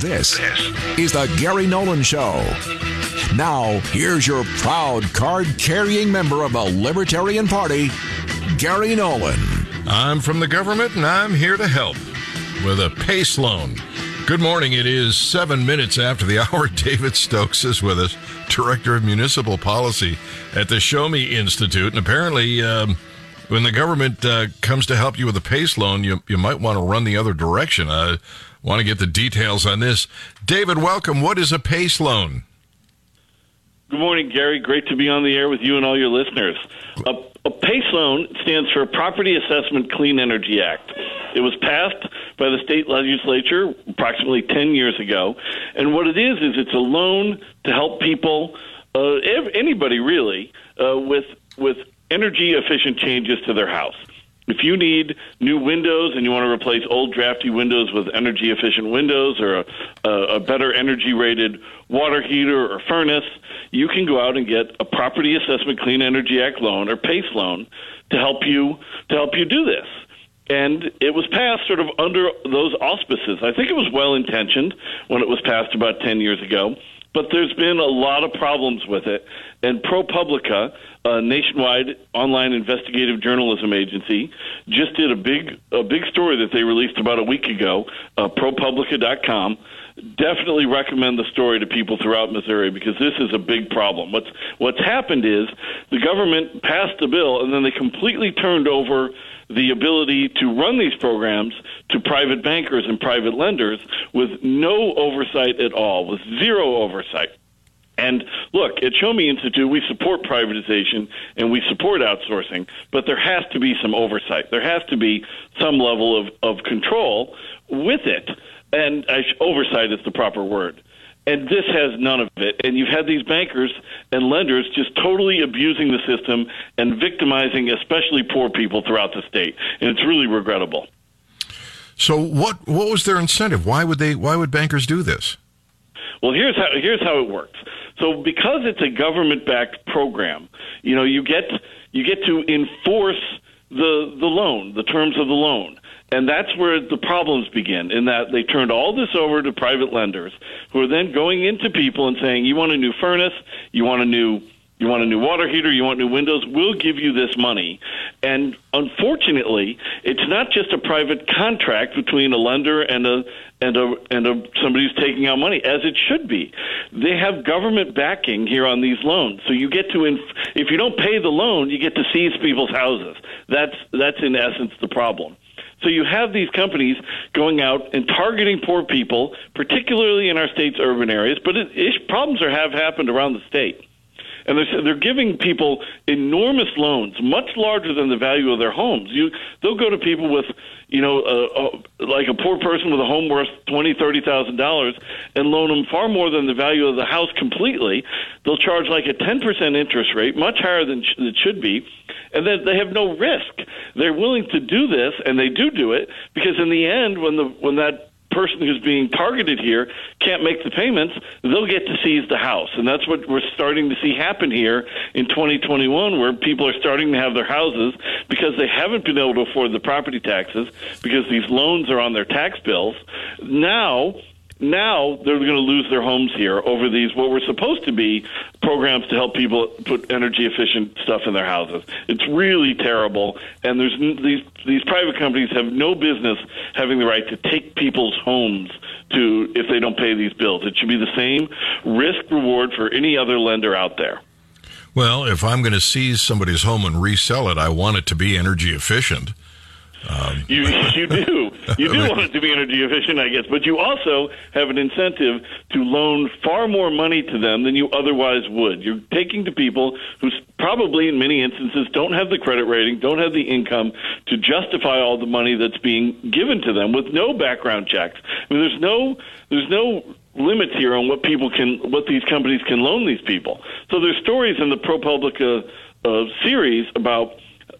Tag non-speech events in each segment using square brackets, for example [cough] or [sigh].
This is the Gary Nolan Show. Now, here's your proud card carrying member of the Libertarian Party, Gary Nolan. I'm from the government and I'm here to help with a PACE loan. Good morning. It is seven minutes after the [laughs] hour. David Stokes is with us, Director of Municipal Policy at the Show Me Institute. And apparently, um, when the government uh, comes to help you with a PACE loan, you, you might want to run the other direction. I want to get the details on this. David, welcome. What is a PACE loan? Good morning, Gary. Great to be on the air with you and all your listeners. A, a PACE loan stands for Property Assessment Clean Energy Act. It was passed by the state legislature approximately 10 years ago. And what it is, is it's a loan to help people, uh, anybody really, uh, with, with energy efficient changes to their house. If you need new windows and you want to replace old drafty windows with energy efficient windows or a, a better energy rated water heater or furnace, you can go out and get a Property Assessment Clean Energy Act loan or PACE loan to help you to help you do this. And it was passed sort of under those auspices. I think it was well intentioned when it was passed about 10 years ago but there's been a lot of problems with it. And ProPublica, a nationwide online investigative journalism agency, just did a big a big story that they released about a week ago. Uh, ProPublica.com. Definitely recommend the story to people throughout Missouri because this is a big problem. What's what's happened is the government passed a bill and then they completely turned over the ability to run these programs to private bankers and private lenders with no oversight at all, with zero oversight. And look, at Show Me Institute, we support privatization and we support outsourcing, but there has to be some oversight. There has to be some level of, of control with it. And uh, oversight is the proper word. And this has none of it. And you've had these bankers and lenders just totally abusing the system and victimizing especially poor people throughout the state. And it's really regrettable. So what what was their incentive? Why would they why would bankers do this? Well, here's how here's how it works. So because it's a government backed program, you know, you get you get to enforce the the loan, the terms of the loan. And that's where the problems begin, in that they turned all this over to private lenders who are then going into people and saying, You want a new furnace, you want a new you want a new water heater, you want new windows, we'll give you this money. And unfortunately, it's not just a private contract between a lender and a and a and a somebody who's taking out money as it should be. They have government backing here on these loans. So you get to inf- if you don't pay the loan, you get to seize people's houses. That's that's in essence the problem. So you have these companies going out and targeting poor people, particularly in our state's urban areas, but it, it, problems are, have happened around the state. And they're, they're giving people enormous loans, much larger than the value of their homes. You, they'll go to people with, you know, uh, uh, like a poor person with a home worth twenty, thirty thousand dollars, and loan them far more than the value of the house completely. They'll charge like a ten percent interest rate, much higher than sh- it should be, and then they have no risk. They're willing to do this, and they do do it because in the end, when the when that person who's being targeted here can't make the payments, they'll get to seize the house. And that's what we're starting to see happen here in 2021, where people are starting to have their houses because they haven't been able to afford the property taxes because these loans are on their tax bills. Now, now they're going to lose their homes here over these what were supposed to be programs to help people put energy efficient stuff in their houses. It's really terrible, and there's these these private companies have no business having the right to take people's homes to if they don't pay these bills. It should be the same risk reward for any other lender out there. Well, if I'm going to seize somebody's home and resell it, I want it to be energy efficient. Um, you you [laughs] do you do want it to be energy efficient, I guess, but you also have an incentive to loan far more money to them than you otherwise would. You're taking to people who probably, in many instances, don't have the credit rating, don't have the income to justify all the money that's being given to them with no background checks. I mean, there's no there's no limits here on what people can what these companies can loan these people. So there's stories in the ProPublica uh, series about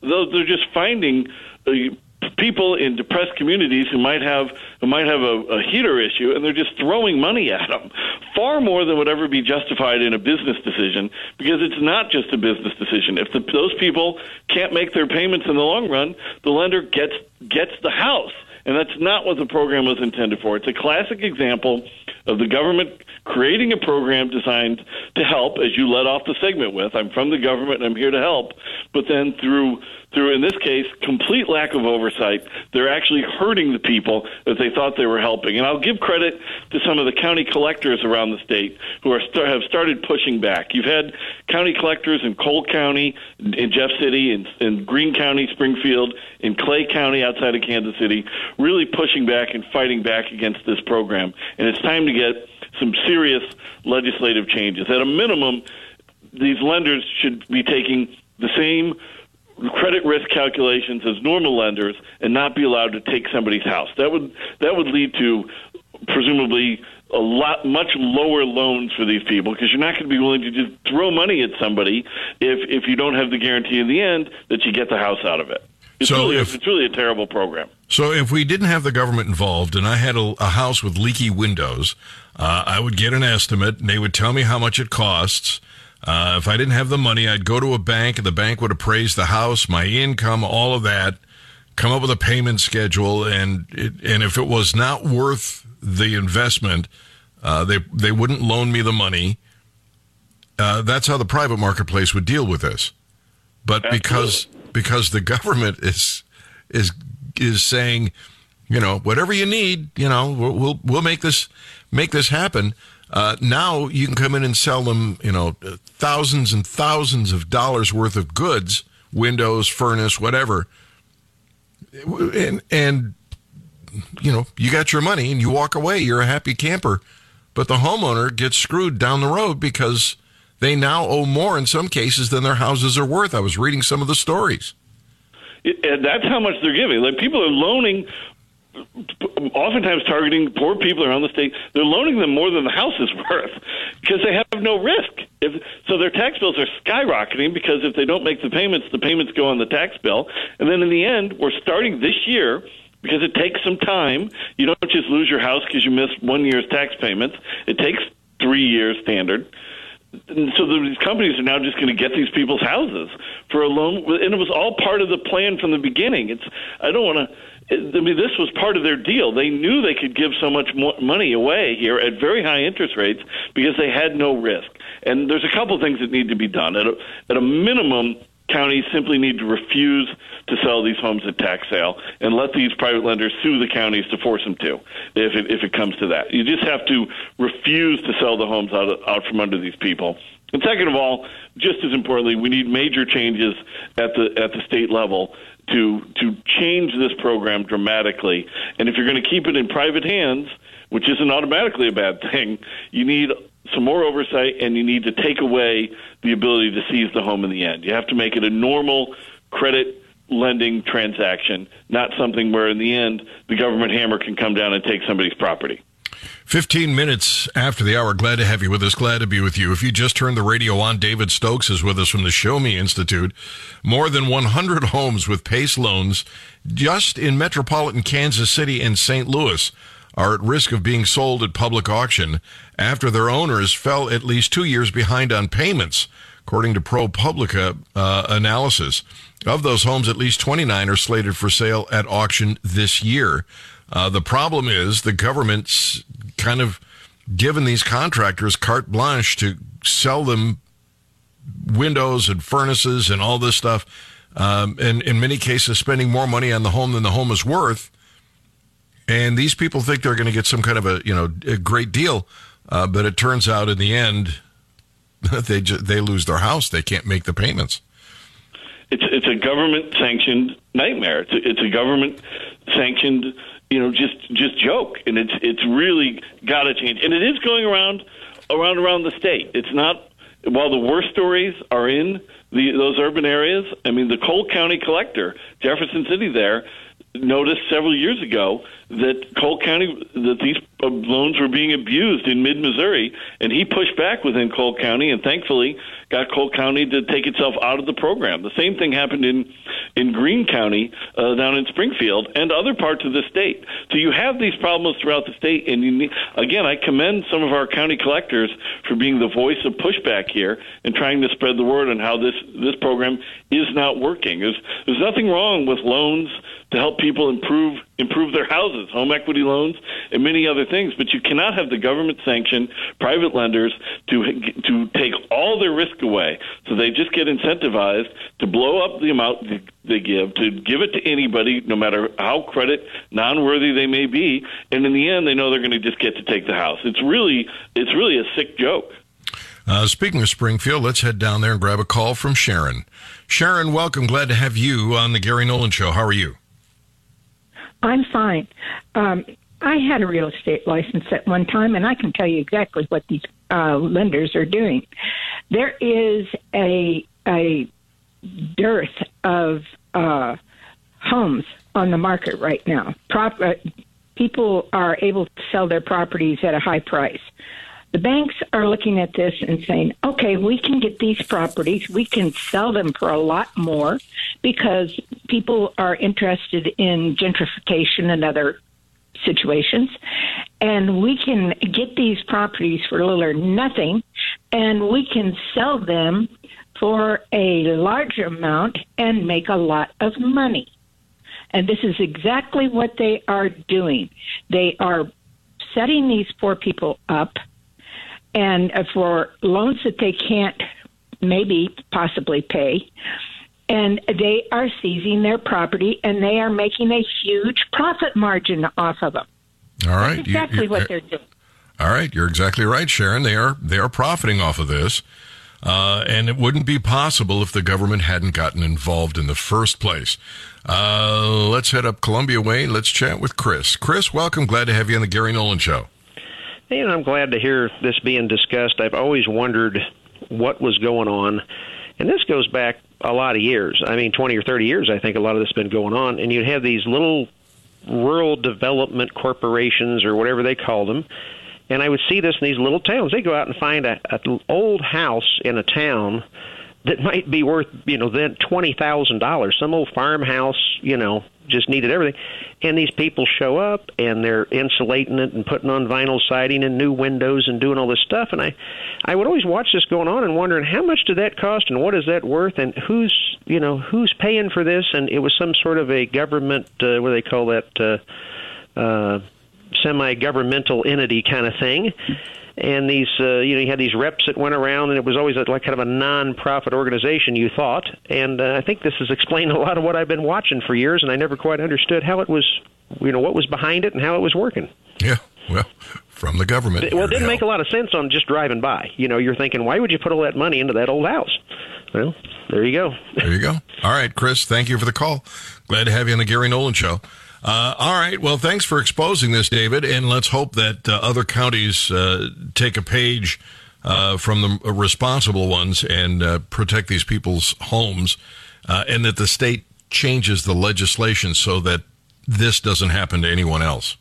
they're just finding. Uh, people in depressed communities who might have who might have a, a heater issue, and they're just throwing money at them, far more than would ever be justified in a business decision, because it's not just a business decision. If the, those people can't make their payments in the long run, the lender gets gets the house And that's not what the program was intended for. It's a classic example of the government creating a program designed to help, as you led off the segment with. I'm from the government and I'm here to help. But then through through, in this case, complete lack of oversight, they're actually hurting the people that they thought they were helping. And I'll give credit to some of the county collectors around the state who are have started pushing back. You've had county collectors in Cole County, in Jeff City, in, in Greene County, Springfield, in Clay County outside of Kansas City, really pushing back and fighting back against this program. And it's time to get some serious legislative changes. At a minimum, these lenders should be taking the same credit risk calculations as normal lenders and not be allowed to take somebody's house. That would that would lead to presumably a lot much lower loans for these people because you're not going to be willing to just throw money at somebody if if you don't have the guarantee in the end that you get the house out of it. It's so really if, it's really a terrible program. So if we didn't have the government involved and I had a, a house with leaky windows, uh, I would get an estimate and they would tell me how much it costs uh, if I didn't have the money, I'd go to a bank and the bank would appraise the house, my income, all of that, come up with a payment schedule. And, it, and if it was not worth the investment, uh, they, they wouldn't loan me the money. Uh, that's how the private marketplace would deal with this. But Absolutely. because, because the government is, is, is saying, you know, whatever you need, you know, we'll, we'll, make this, make this happen. Uh, now you can come in and sell them, you know, thousands and thousands of dollars worth of goods, windows, furnace, whatever. And, and, you know, you got your money and you walk away. You're a happy camper. But the homeowner gets screwed down the road because they now owe more in some cases than their houses are worth. I was reading some of the stories. And that's how much they're giving. Like people are loaning oftentimes targeting poor people around the state. They're loaning them more than the house is [laughs] worth because they have no risk. If, so their tax bills are skyrocketing because if they don't make the payments, the payments go on the tax bill. And then in the end, we're starting this year because it takes some time. You don't just lose your house because you missed one year's tax payments. It takes three years standard. And so these companies are now just going to get these people's houses for a loan, and it was all part of the plan from the beginning. It's I don't want to I mean, this was part of their deal. They knew they could give so much money away here at very high interest rates because they had no risk. And there's a couple things that need to be done. At a, at a minimum, counties simply need to refuse to sell these homes at tax sale and let these private lenders sue the counties to force them to if it, if it comes to that. You just have to refuse to sell the homes out, of, out from under these people. And second of all, just as importantly, we need major changes at the at the state level to to change this program dramatically. And if you're going to keep it in private hands, which isn't automatically a bad thing, you need some more oversight and you need to take away the ability to seize the home in the end. You have to make it a normal credit lending transaction, not something where in the end the government hammer can come down and take somebody's property. 15 minutes after the hour. Glad to have you with us. Glad to be with you. If you just turned the radio on, David Stokes is with us from the Show Me Institute. More than 100 homes with PACE loans just in metropolitan Kansas City and St. Louis are at risk of being sold at public auction after their owners fell at least two years behind on payments, according to ProPublica uh, analysis. Of those homes, at least 29 are slated for sale at auction this year. Uh, the problem is the government's kind of given these contractors carte blanche to sell them windows and furnaces and all this stuff. Um, and in many cases, spending more money on the home than the home is worth. And these people think they're going to get some kind of a you know a great deal, uh, but it turns out in the end, [laughs] they ju- they lose their house. They can't make the payments. It's it's a government sanctioned nightmare. It's a, it's a government sanctioned you know, just just joke, and it's it's really got to change, and it is going around around around the state. It's not while the worst stories are in the those urban areas. I mean, the Cole County collector, Jefferson City, there noticed several years ago that Cole County that these uh, loans were being abused in mid Missouri, and he pushed back within Cole County, and thankfully got Cole County to take itself out of the program. The same thing happened in in Greene County uh, down in Springfield and other parts of the state. So you have these problems throughout the state, and you need, again, I commend some of our county collectors for being the voice of pushback here and trying to spread the word on how this this program is not working. There's there's nothing wrong with loans to help people improve improve their houses, home equity loans, and many other things. But you cannot have the government sanction private lenders to to take all their risk away, so they just get incentivized to blow up the amount they give, to give it to anybody, no matter how credit non-worthy they may be, and in the end, they know they're going to just get to take the house. It's really it's really a sick joke. Uh, speaking of Springfield, let's head down there and grab a call from Sharon. Sharon, welcome. Glad to have you on the Gary Nolan Show. How are you? I'm fine. Um, I had a real estate license at one time, and I can tell you exactly what these uh, lenders are doing. There is a a dearth of uh, homes on the market right now. Prop, uh, people are able to sell their properties at a high price. The banks are looking at this and saying, okay, we can get these properties, we can sell them for a lot more because people are interested in gentrification and other situations. And we can get these properties for little or nothing, and we can sell them for a large amount and make a lot of money. And this is exactly what they are doing. They are setting these poor people up and uh, for loans that they can't maybe possibly pay. And they are seizing their property and they are making a huge profit margin off of them. All right. That's exactly you, what they're doing. All right, you're exactly right, Sharon. They are they are profiting off of this, uh, and it wouldn't be possible if the government hadn't gotten involved in the first place. Uh, let's head up Columbia Way. Let's chat with Chris. Chris, welcome. Glad to have you on the Gary Nolan Show. And I'm glad to hear this being discussed. I've always wondered what was going on. And this goes back a lot of years. I mean, 20 or 30 years, I think a lot of this has been going on. And you'd have these little rural development corporations or whatever they call them. And I would see this in these little towns. They go out and find a, old house in a town that might be worth, you know, then $20,000, some old farmhouse, you know, just needed everything. And these people show up and they're insulating it and putting on vinyl siding and new windows and doing all this stuff. And I, I would always watch this going on and wondering how much did that cost and what is that worth and who's, you know, who's paying for this? And it was some sort of a government, uh, what do they call that, uh, uh, semi-governmental entity kind of thing and these uh, you know you had these reps that went around and it was always a, like kind of a non-profit organization you thought. And uh, I think this has explained [laughs] a lot of what I've been watching for years and I never quite understood how it was you know what was behind it and how it was working. Yeah well from the government. Well it didn't make a lot of sense on just driving by. You know you're thinking why would you put all that money into that old house? Well there you go. There you go. All right Chris thank you for the call. Glad to have you on the Gary Nolan show uh, all right. Well, thanks for exposing this, David, and let's hope that uh, other counties uh, take a page uh, from the responsible ones and uh, protect these people's homes, uh, and that the state changes the legislation so that this doesn't happen to anyone else.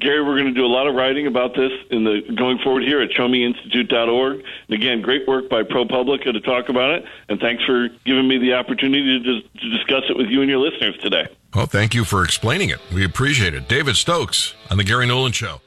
Gary, we're going to do a lot of writing about this in the going forward here at ShowMeInstitute.org. And again, great work by ProPublica to talk about it. And thanks for giving me the opportunity to, to discuss it with you and your listeners today. Well, thank you for explaining it. We appreciate it. David Stokes on the Gary Nolan Show.